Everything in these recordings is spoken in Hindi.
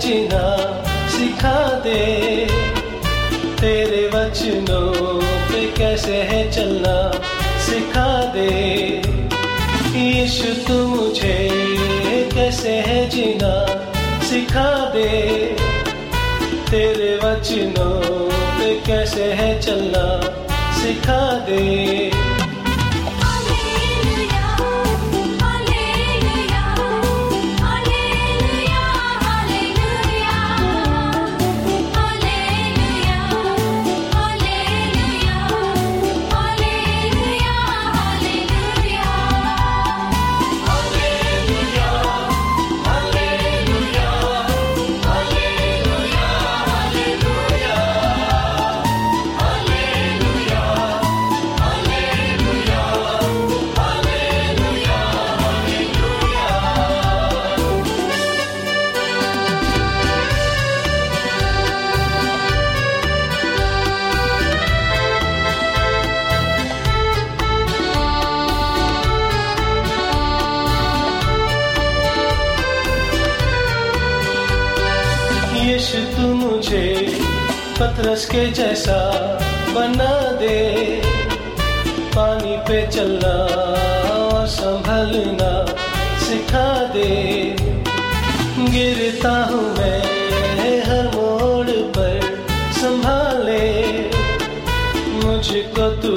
जीना सिखा दे। तेरे वचनों पे कैसे है चलना सिखा दे। यीशु तू मुझे कैसे है जीना सिखा दे। तेरे वचनों पे कैसे है चलना सिखा दे। मुझको तू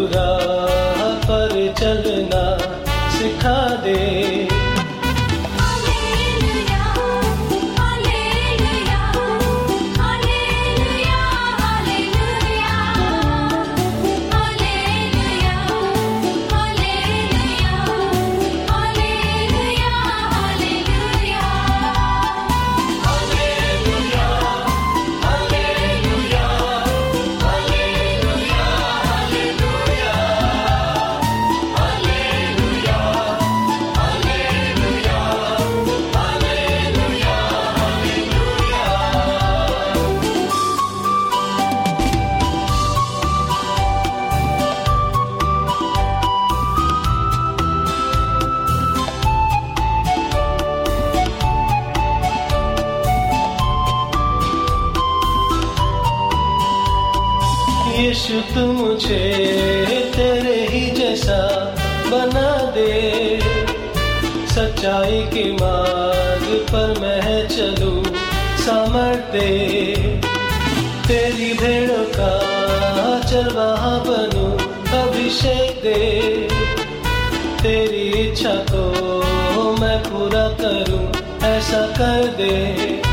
तू मुझे तेरे ही जैसा बना दे। सच्चाई के मार्ग पर मैं चलूँ समर्थ दे। तेरी भेड़ों का चरवाहा बनू, अभिषेक दे। तेरी इच्छा को मैं पूरा करूँ, ऐसा कर दे।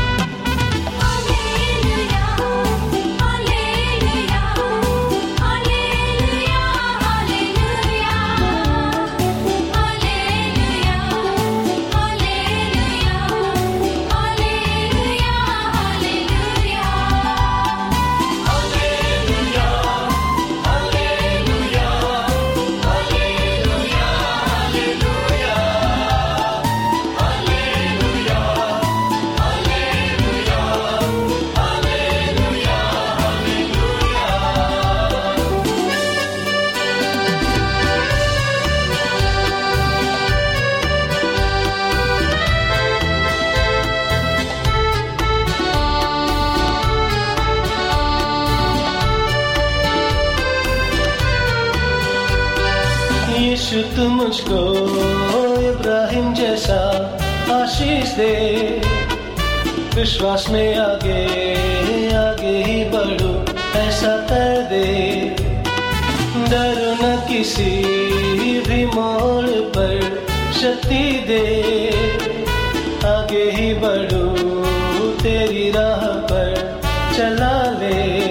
चला ले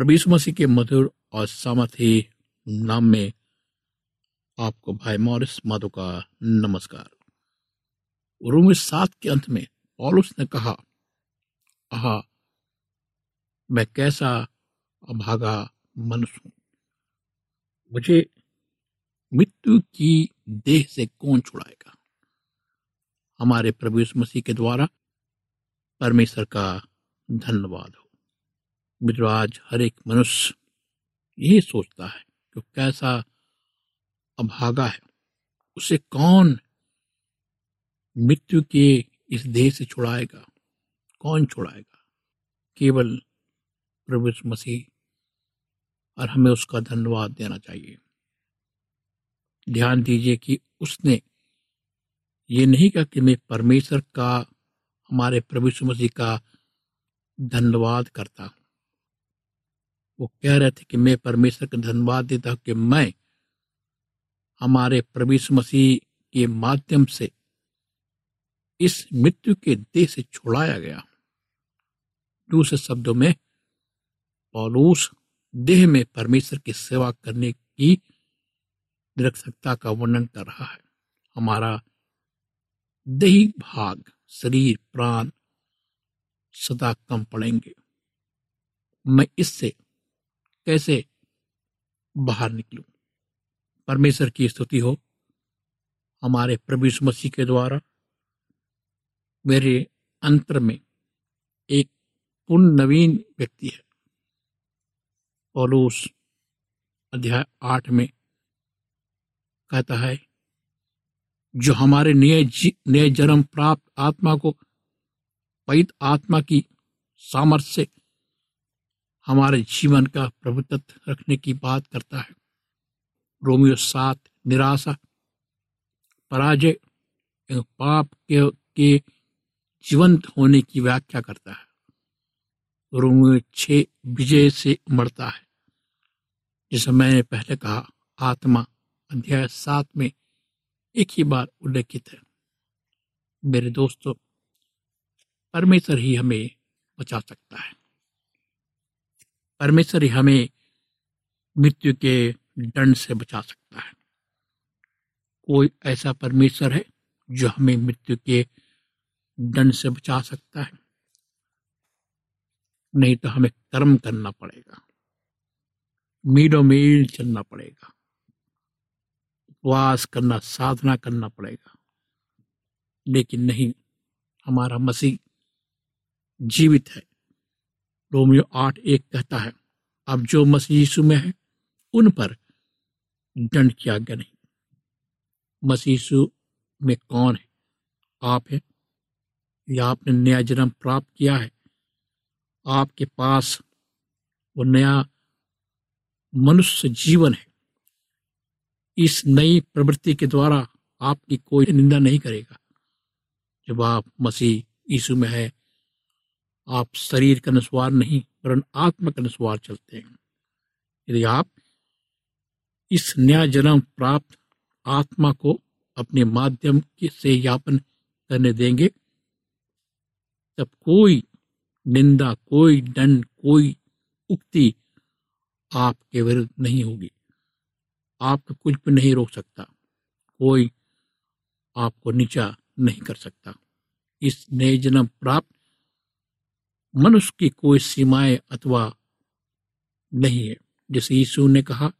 प्रभु मसीह के मधुर और सामर्थी नाम में आपको भाई मॉरिस माधो का नमस्कार। रोमी सात के अंत में पौलुस ने कहा, आहा, मैं कैसा अभागा मनुष्य हूँ? मुझे मृत्यु की देह से कौन छुड़ाएगा? हमारे प्रभु मसीह के द्वारा परमेश्वर का धन्यवाद आज हर एक मनुष्य यही सोचता है कि कैसा अभागा है। उसे कौन मृत्यु के इस देह से छुड़ाएगा? कौन छुड़ाएगा? केवल प्रभु मसीह और हमें उसका धन्यवाद देना चाहिए। ध्यान दीजिए कि उसने ये नहीं कहा कि मैं परमेश्वर का, हमारे प्रभु मसीह का धन्यवाद करता। वो कह रहे थे कि मैं परमेश्वर का धन्यवाद देता हूँ कि मैं हमारे प्रभु यीशु मसीह के माध्यम से इस मृत्यु के देह से छुड़ाया गया। दूसरे शब्दों में, पौलुस देह में परमेश्वर की सेवा करने की निरक्षकता का वर्णन कर रहा है। हमारा दही भाग, शरीर, प्राण सदा कम पड़ेंगे। मैं इससे कैसे बाहर निकलूं? परमेश्वर की स्तुति हो हमारे प्रभु मसीह के द्वारा। मेरे अंतर में एक पूर्ण नवीन व्यक्ति है। पौलुस अध्याय आठ में कहता है, जो हमारे नए नए जन्म प्राप्त आत्मा को पवित्र आत्मा की सामर्थ्य से हमारे जीवन का प्रभुत्व रखने की बात करता है। रोमियो सात निराशा पराजय एवं पाप के, के जीवंत होने की व्याख्या करता है। रोमियो छ विजय से उमड़ता है। जैसे मैंने पहले कहा आत्मा अध्याय सात में एक ही बार उल्लेखित है। मेरे दोस्तों परमेश्वर ही हमें बचा सकता है। परमेश्वर ही हमें मृत्यु के दंड से बचा सकता है। कोई ऐसा परमेश्वर है जो हमें मृत्यु के दंड से बचा सकता है? नहीं तो हमें कर्म करना पड़ेगा। मीलों मील चलना पड़ेगा। उपवास करना, साधना करना पड़ेगा। लेकिन नहीं, हमारा मसीह जीवित है। रोमियो आठ एक कहता है, अब जो मसीह यीशु में है, उन पर दंड की आज्ञा नहीं। मसीह यीशु में कौन है? आप है, या आपने नया जन्म प्राप्त किया है? आपके पास वो नया मनुष्य जीवन है। इस नई प्रवृत्ति के द्वारा आपकी कोई निंदा नहीं करेगा। जब आप मसीह यीशु में है आप शरीर के अनुसार नहीं, वरन आत्मा के अनुसार चलते हैं। यदि आप इस नया जन्म प्राप्त आत्मा को अपने माध्यम से यापन करने देंगे, तब कोई निंदा, कोई दंड, कोई उक्ति आपके विरुद्ध नहीं होगी। आपको कुछ भी नहीं रोक सकता, कोई आपको नीचा नहीं कर सकता। इस नए जन्म प्राप्त मनुष्य की कोई सीमाएँ अथवा नहीं है। जैसे यीशु ने कहा,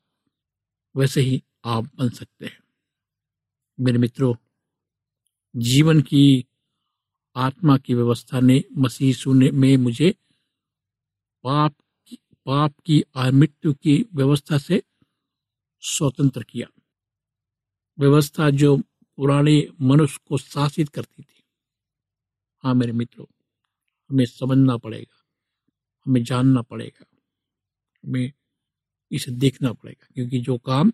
वैसे ही आप बन सकते हैं। मेरे मित्रों, जीवन की आत्मा की व्यवस्था ने मसीह ने, में मुझे पाप की पाप की और मृत्यु की व्यवस्था से स्वतंत्र किया। व्यवस्था जो पुराने मनुष्य को शासित करती थी। हाँ मेरे मित्रों हमें समझना पड़ेगा, हमें जानना पड़ेगा, हमें इसे देखना पड़ेगा, क्योंकि जो काम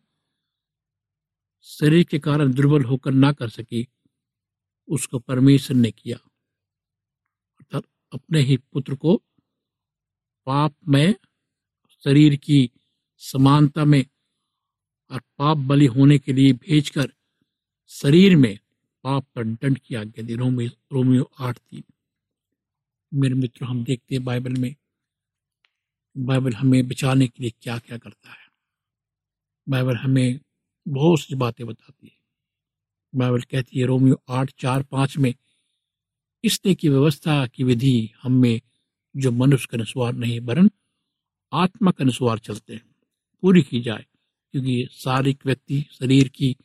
शरीर के कारण दुर्बल होकर ना कर सकी, उसको परमेश्वर ने किया। अर्थात अपने ही पुत्र को पाप में, शरीर की समानता में और पाप बलि होने के लिए भेजकर शरीर में पाप पर दंड की आज्ञा दी। रोमियो रोमियो आठ तीन। मेरे मित्र, हम देखते हैं बाइबल में, बाइबल हमें बचाने के लिए क्या क्या करता है। बाइबल हमें बहुत सी बातें बताती है। बाइबल कहती है, रोमियो आठ, चार, पाँच में इसने की व्यवस्था की विधि हम में जो मनुष्य के अनुसार नहीं वरन आत्मा के अनुसार चलते हैं। पूरी की जाए, क्योंकि शारीरिक व्यक्ति, शरीर की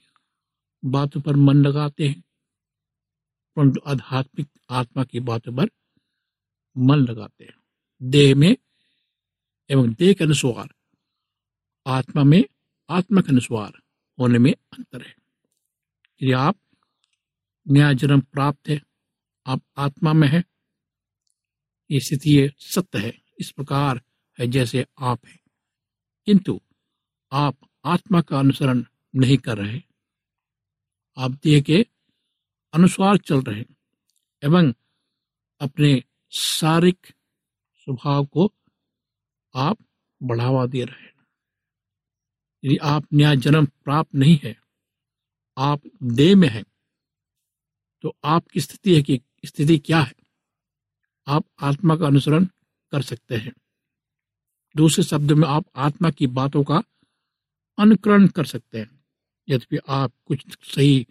बातों पर मन लगाते हैं, परंतु आध्यात्मिक आत्मा की बातों पर मन लगाते हैं। देह में एवं देह के अनुसार आत्मा में आत्मा के अनुसार होने में अंतर है। यदि आप नया जन्म प्राप्त है, आप आत्मा में है, ये स्थिति सत्य है, इस प्रकार है जैसे आप हैं। किंतु आप आत्मा का अनुसरण नहीं कर रहे आप देह के अनुसार चल रहे एवं अपने शारीरिक स्वभाव को आप बढ़ावा दे रहे हैं। यदि आप नया जन्म प्राप्त नहीं है, आप देह में हैं तो आपकी स्थिति है कि स्थिति क्या है? आप आत्मा का अनुसरण कर सकते हैं। दूसरे शब्द में आप आत्मा की बातों का अनुकरण कर सकते हैं, यद्यपि आप कुछ सही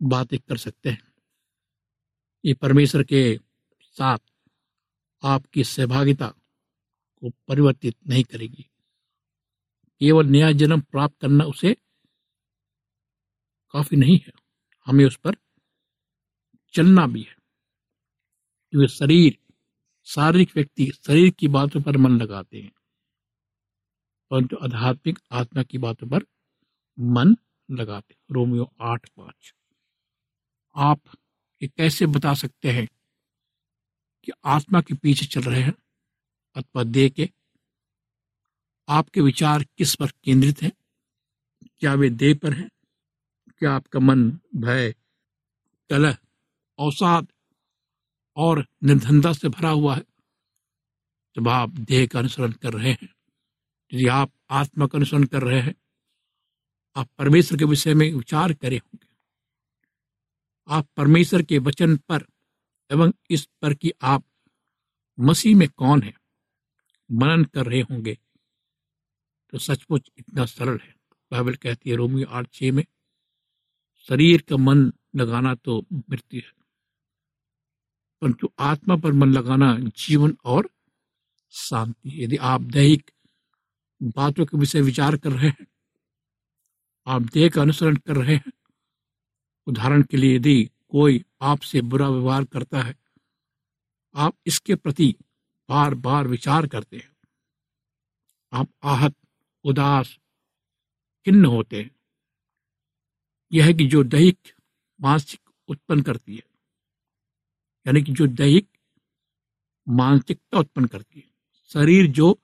बातें कर सकते हैं। ये परमेश्वर के साथ आपकी सहभागिता को परिवर्तित नहीं करेगी। केवल नया जन्म प्राप्त करना उसे काफ़ी नहीं है। हमें उस पर चलना भी है। क्योंकि शरीर, शारीरिक व्यक्ति शरीर की बातों पर मन लगाते हैं। परंतु आध्यात्मिक आत्मा की बातों पर मन लगाते रोमियो आठ पाँच। आप ये कैसे बता सकते हैं कि आत्मा के पीछे चल रहे हैं अथवा देह के। आपके विचार किस पर केंद्रित हैं? क्या वे देह पर हैं? क्या आपका मन भय, कलह, अवसाद और निर्धनता से भरा हुआ है? जब आप देह का अनुसरण कर रहे हैं, यदि आप आत्मा का अनुसरण कर रहे हैं, आप परमेश्वर के विषय में विचार करे होंगे। आप परमेश्वर के वचन पर एवं इस पर कि आप मसीह में कौन है? मनन कर रहे होंगे। तो सचमुच इतना सरल है। बाइबल कहती है, रोमियो आठ छः में, शरीर का मन लगाना तो मृत्यु है, परंतु आत्मा पर मन लगाना जीवन और शांति यदि आप दैहिक बातों के विषय विचार कर रहे हैं, आप देह का अनुसरण कर रहे हैं, उदाहरण के लिए यदि कोई आपसे बुरा व्यवहार करता है। आप इसके प्रति बार बार विचार करते हैं। आप आहत, उदास, खिन्न होते हैं। यह है कि जो दैहिक, मानसिक उत्पन्न करती है। यानी कि जो दैहिक, मानसिकता उत्पन्न करती है। शरीर जो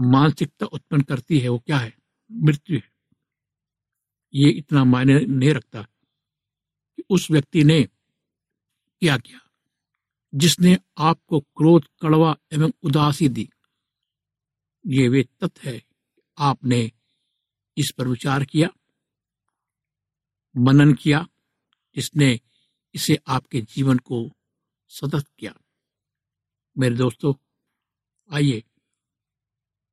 मानसिकता उत्पन्न करती है, वो क्या है? मृत्यु है। ये इतना मायने नहीं रखता कि उस व्यक्ति ने क्या किया जिसने आपको क्रोध, कड़वा एवं उदासी दी। ये वे तथ्य है आपने इस पर विचार किया, मनन किया, जिसने इसे आपके जीवन को सतत किया। मेरे दोस्तों, आइए,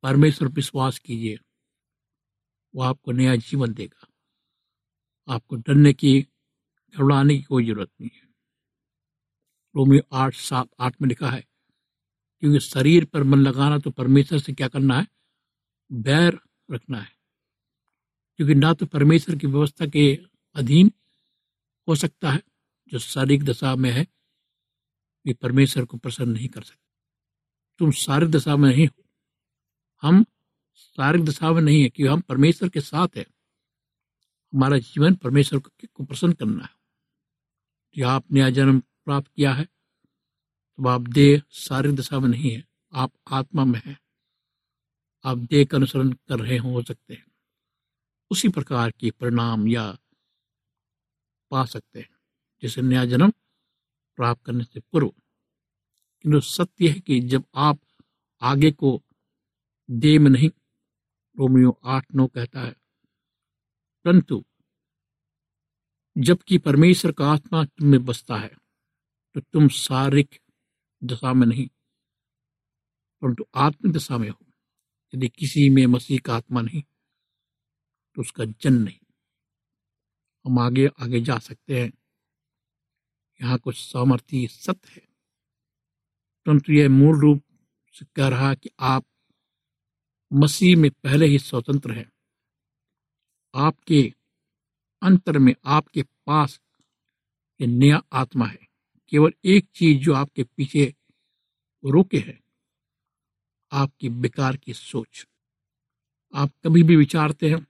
परमेश्वर विश्वास कीजिए। वो आपको नया जीवन देगा। आपको डरने की, घबराने की कोई ज़रूरत नहीं है। रोमियो आठ सात, आठ में लिखा है, क्योंकि शरीर पर मन लगाना तो परमेश्वर से क्या करना है? बैर रखना है। क्योंकि ना तो परमेश्वर की व्यवस्था के अधीन हो सकता है, जो शारीरिक दशा में है वे परमेश्वर को प्रसन्न नहीं कर सकते। तुम शारीरिक दशा में नहीं हो। हम शारीरिक दशा में नहीं है कि हम परमेश्वर के साथ है। हमारा जीवन परमेश्वर को प्रसन्न करना है। जो आप नया जन्म प्राप्त किया है तो आप देह शारीरिक दशा में नहीं है, आप आत्मा में है। आप देह का अनुसरण कर रहे हो सकते हैं। उसी प्रकार के परिणाम या पा सकते हैं, जैसे नया जन्म प्राप्त करने से पूर्व। किंतु सत्य है कि जब आप आगे को देह में नहीं, रोमियो आठ नौ कहता है, परंतु जबकि परमेश्वर का आत्मा तुम में बसता है तो तुम शारीरिक दशा में नहीं, परंतु आत्मिक दशा में हो। यदि किसी में मसीह का आत्मा नहीं तो उसका जन्म नहीं। हम आगे आगे जा सकते हैं। यहाँ कुछ सामर्थ्य सत्य है। परंतु यह मूल रूप से कह रहा कि आप मसीह में पहले ही स्वतंत्र हैं। आपके अंतर में आपके पास ये नया आत्मा है। केवल एक चीज़ जो आपके पीछे रोके है, आपकी बेकार की सोच। आप कभी भी विचारते हैं,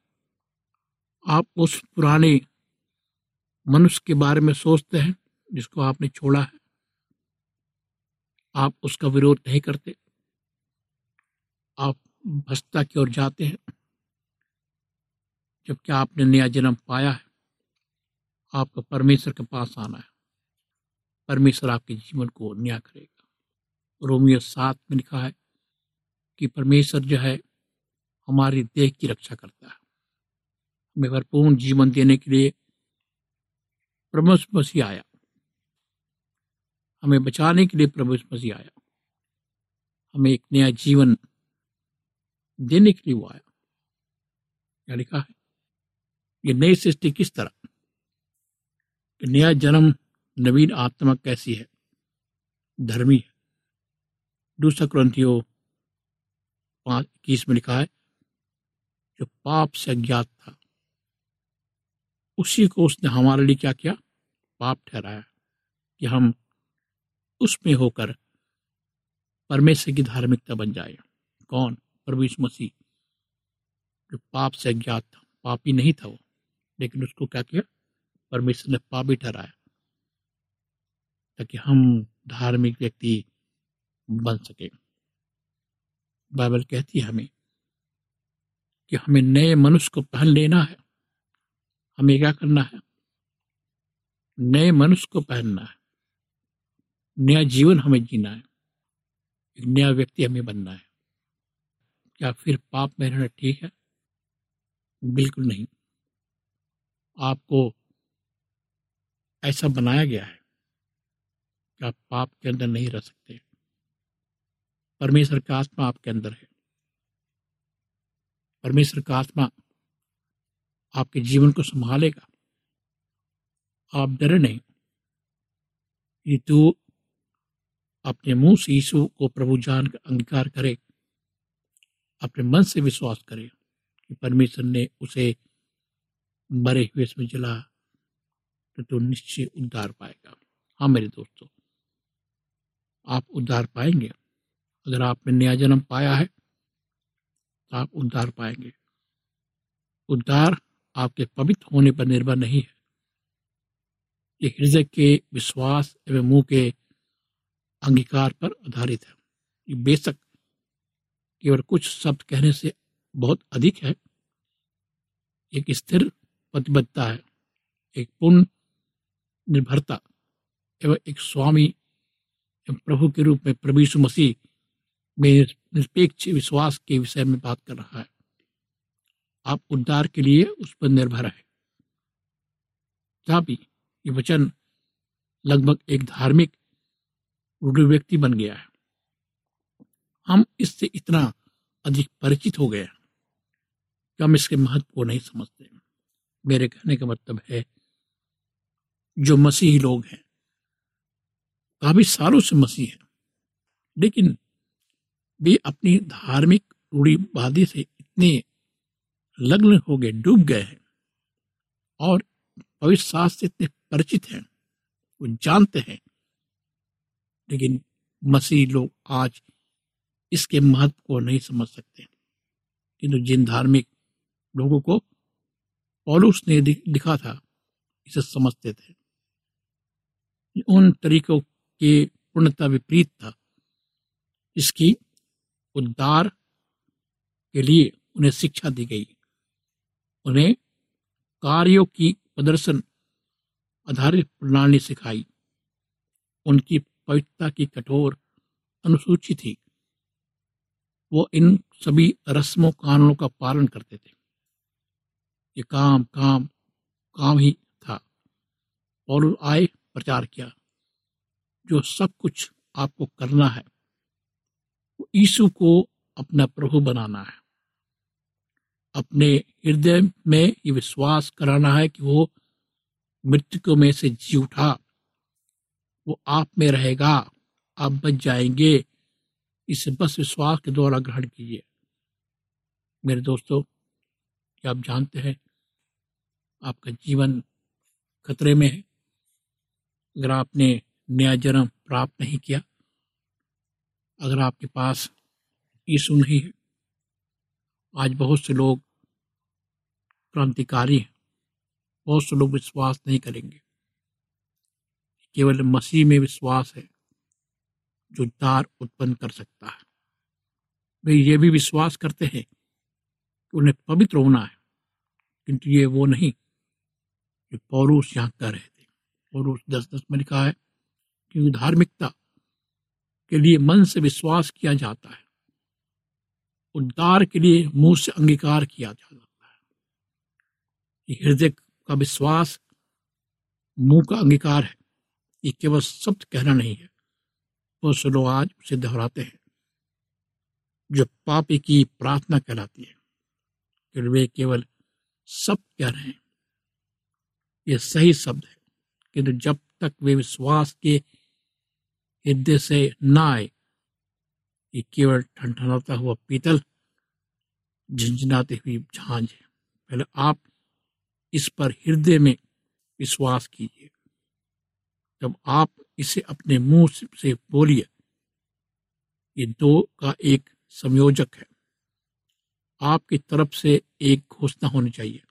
आप उस पुराने मनुष्य के बारे में सोचते हैं जिसको आपने छोड़ा है। आप उसका विरोध नहीं करते। आप भस्ता की ओर जाते हैं, जबकि आपने नया जन्म पाया है। आपको परमेश्वर के पास आना है। परमेश्वर आपके जीवन को नया करेगा। रोमियो सात में लिखा है कि परमेश्वर जो है हमारी देह की रक्षा करता है। हमें भरपूर्ण जीवन देने के लिए प्रभु मसीह आया। हमें बचाने के लिए प्रभु मसीह आया। हमें एक नया जीवन देने के लिए वो आया। क्या लिखा है? ये नई सृष्टि किस तरह? नया जन्म नवीन आत्मा कैसी है? धर्मी है। दूसरा क्रंथियो पाँच, इक्कीस में लिखा है, जो पाप से अज्ञात था। उसी को उसने हमारे लिए क्या किया? पाप ठहराया कि हम उसमें होकर परमेश्वर की धार्मिकता बन जाए। कौन? प्रभु मसीह, जो पाप से अज्ञात था। पापी नहीं था वो, लेकिन उसको क्या किया? परमेश्वर ने पापी ठहराया। ताकि हम धार्मिक व्यक्ति बन सके। बाइबल कहती है हमें कि हमें नए मनुष्य को पहन लेना है। हमें क्या करना है? नए मनुष्य को पहनना है। नया जीवन हमें जीना है। एक नया व्यक्ति हमें बनना है। क्या फिर पाप में रहना ठीक है? बिल्कुल नहीं। आपको ऐसा बनाया गया है कि आप पाप के अंदर नहीं रह सकते। परमेश्वर का आत्मा आपके अंदर है। परमेश्वर का आत्मा आपके जीवन को संभालेगा। आप डरे नहीं। ये तू अपने मुँह से यीशु को प्रभु जान कर अंगीकार करे, अपने मन से विश्वास करे कि परमेश्वर ने उसे मरे हुए में जला तो तू निश्चय उद्धार पाएगा। हाँ मेरे दोस्तों आप उद्धार पाएँगे। अगर आपने नया जन्म पाया है तो आप उद्धार पाएँगे। उद्धार आपके पवित्र होने पर निर्भर नहीं है। ये हृदय के विश्वास एवं मुँह के अंगीकार पर आधारित है। ये बेशक केवल कुछ शब्द कहने से बहुत अधिक है। एक स्थिर प्रतिबद्धता है, एक पूर्ण निर्भरता एवं एक स्वामी एवं प्रभु के रूप में यीशु मसीह में निरपेक्ष विश्वास के विषय में बात कर रहा है। आप उद्धार के लिए उस पर निर्भर है। तथापि ये वचन लगभग एक धार्मिक व्यक्ति बन गया है। हम इससे इतना अधिक परिचित हो गए कि हम इसके महत्व को नहीं समझते। मेरे कहने का मतलब है, जो मसीही लोग हैं काफ़ी सालों से मसीह है। लेकिन वे अपनी धार्मिक रूढ़ीवादी से इतने लग्न हो गए, डूब गए हैं और पवित्र शास्त्र से इतने परिचित हैं, वो जानते हैं। लेकिन मसीह लोग आज इसके महत्व को नहीं समझ सकते। किंतु जिन धार्मिक लोगों को पौलुस ने लिखा था, इसे समझते थे। उन तरीकों के पूर्णता विपरीत था। इसकी उद्धार के लिए उन्हें शिक्षा दी गई। उन्हें कार्यों की प्रदर्शन आधारित प्रणाली सिखाई। उनकी पवित्रता की कठोर अनुसूची थी। वो इन सभी रस्मों कानूनों का पालन करते थे। ये काम काम काम ही था। और आए प्रचार किया। जो सब कुछ आपको करना है, वो यीशु को अपना प्रभु बनाना है। अपने हृदय में ये विश्वास कराना है कि वो मृत्यु में से जी उठा, वो आप में रहेगा, आप बच जाएँगे। इसे बस विश्वास के द्वारा ग्रहण कीजिए। मेरे दोस्तों, क्या आप जानते हैं, आपका जीवन खतरे में है? अगर आपने नया जन्म प्राप्त नहीं किया। अगर आपके पास यीशु नहीं है, आज बहुत से लोग क्रांतिकारी हैं, बहुत से लोग विश्वास नहीं करेंगे। केवल मसीह में विश्वास है जो दार उत्पन्न कर सकता है। वे ये भी विश्वास करते हैं कि उन्हें पवित्र होना है, किंतु ये वो नहीं जो पौरुष यहाँ कर रहे थे। पौरुष दस दस में लिखा है कि धार्मिकता के लिए मन से विश्वास किया जाता है। उद्धार के लिए मुँह से अंगीकार किया जाता है। हृदय का विश्वास, मुँह का अंगीकार है। ये केवल शब्द कहना नहीं है। बहुत से लोग आज उसे दोहराते हैं। जो पापी की प्रार्थना कहलाती है कि वे केवल शब्द कह रहे हैं। ये सही शब्द है, किंतु जब तक वे विश्वास के हृदय से ना आए ये केवल ठंडनाता हुआ पीतल, झंझनाती हुई झांझ है। पहले आप इस पर हृदय में विश्वास कीजिए। जब आप इसे अपने मुँह से बोलिए, ये दो का एक संयोजक है। आपकी तरफ़ से एक घोषणा होनी चाहिए।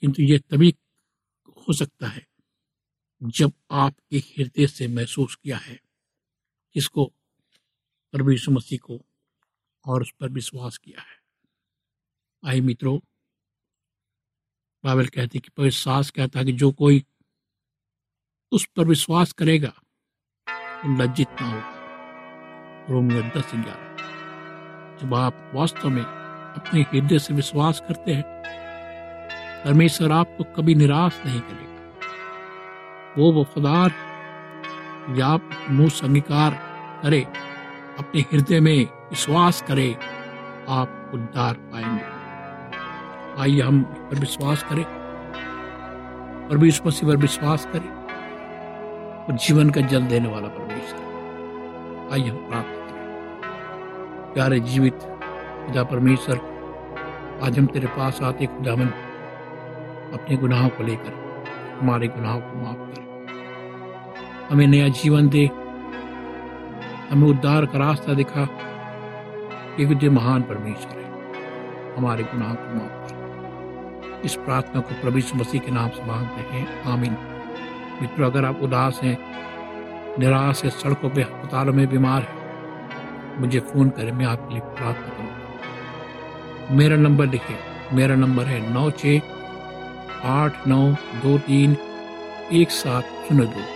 किंतु यह तभी हो सकता है जब आपके हृदय से महसूस किया है प्रभु यीशु मसीह को और उस पर विश्वास किया है। आई मित्रों, बाइबल कहती कि पवित्र सास कहता है कि जो कोई उस पर विश्वास करेगा तो लज्जित ना होगा। रोमियो दस ग्यारह। जब आप वास्तव में अपने हृदय से विश्वास करते हैं, परमेश्वर आपको कभी निराश नहीं करेगा। वो वफादार आप मुँह से अंगीकार करे, अपने हृदय में विश्वास करे, आप उद्धार पाएँगे। आइए हम पर विश्वास करें। और भी मसीह पर विश्वास करें और जीवन का जल देने वाला परमेश्वर आइए हम प्राप्त करें। प्यारे जीवित खुदा परमेश्वर, आज हम तेरे पास आते खुदावन अपने गुनाहों को लेकर, हमारे गुनाहों को माफ़ कर। हमें नया जीवन दे। हमें उद्धार का रास्ता दिखा। क्योंकि जो महान परमेश्वर है। हमारे गुनाह को माफ़ कर। इस प्रार्थना को प्रभु मसीह के नाम से मांगते हैं। आमीन। मित्रों, अगर आप उदास हैं, निराश है, सड़कों पे, अस्पतालों में बीमार है, मुझे फ़ोन करें, मैं आपके लिए प्रार्थना करूँगा। मेरा नंबर लिखिए। मेरा नंबर है नौ छ आठ नौ दो तीन एक सात शून्य दो।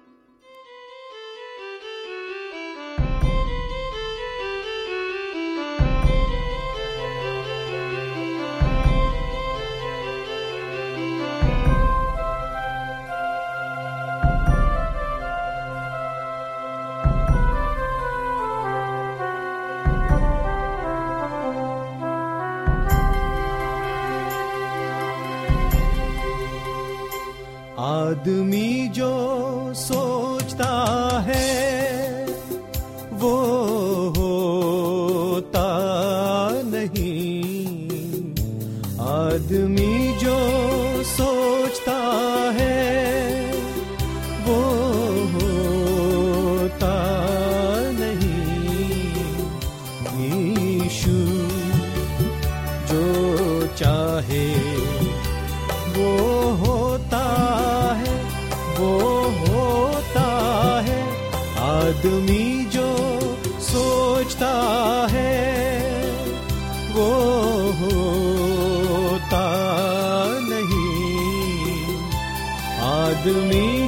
वो होता नहीं। आदमी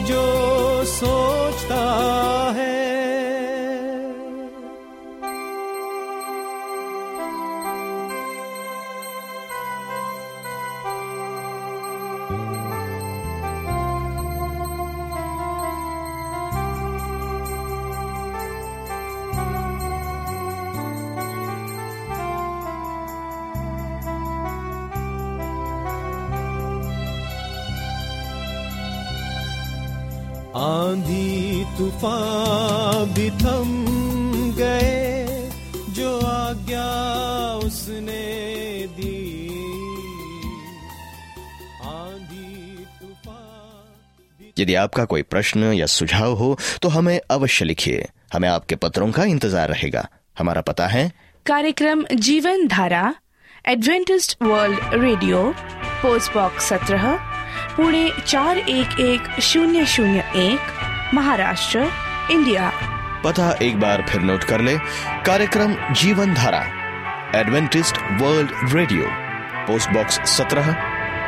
यदि आपका कोई प्रश्न या सुझाव हो तो हमें अवश्य लिखिए। हमें आपके पत्रों का इंतज़ार रहेगा। हमारा पता है। कार्यक्रम Jeevan Dhara Adventist world radio post box सत्रह पुणे चार एक एक शून्य शून्य एक महाराष्ट्र इंडिया। पता एक बार फिर नोट कर ले। कार्यक्रम Jeevan Dhara Adventist world radio post box सत्रह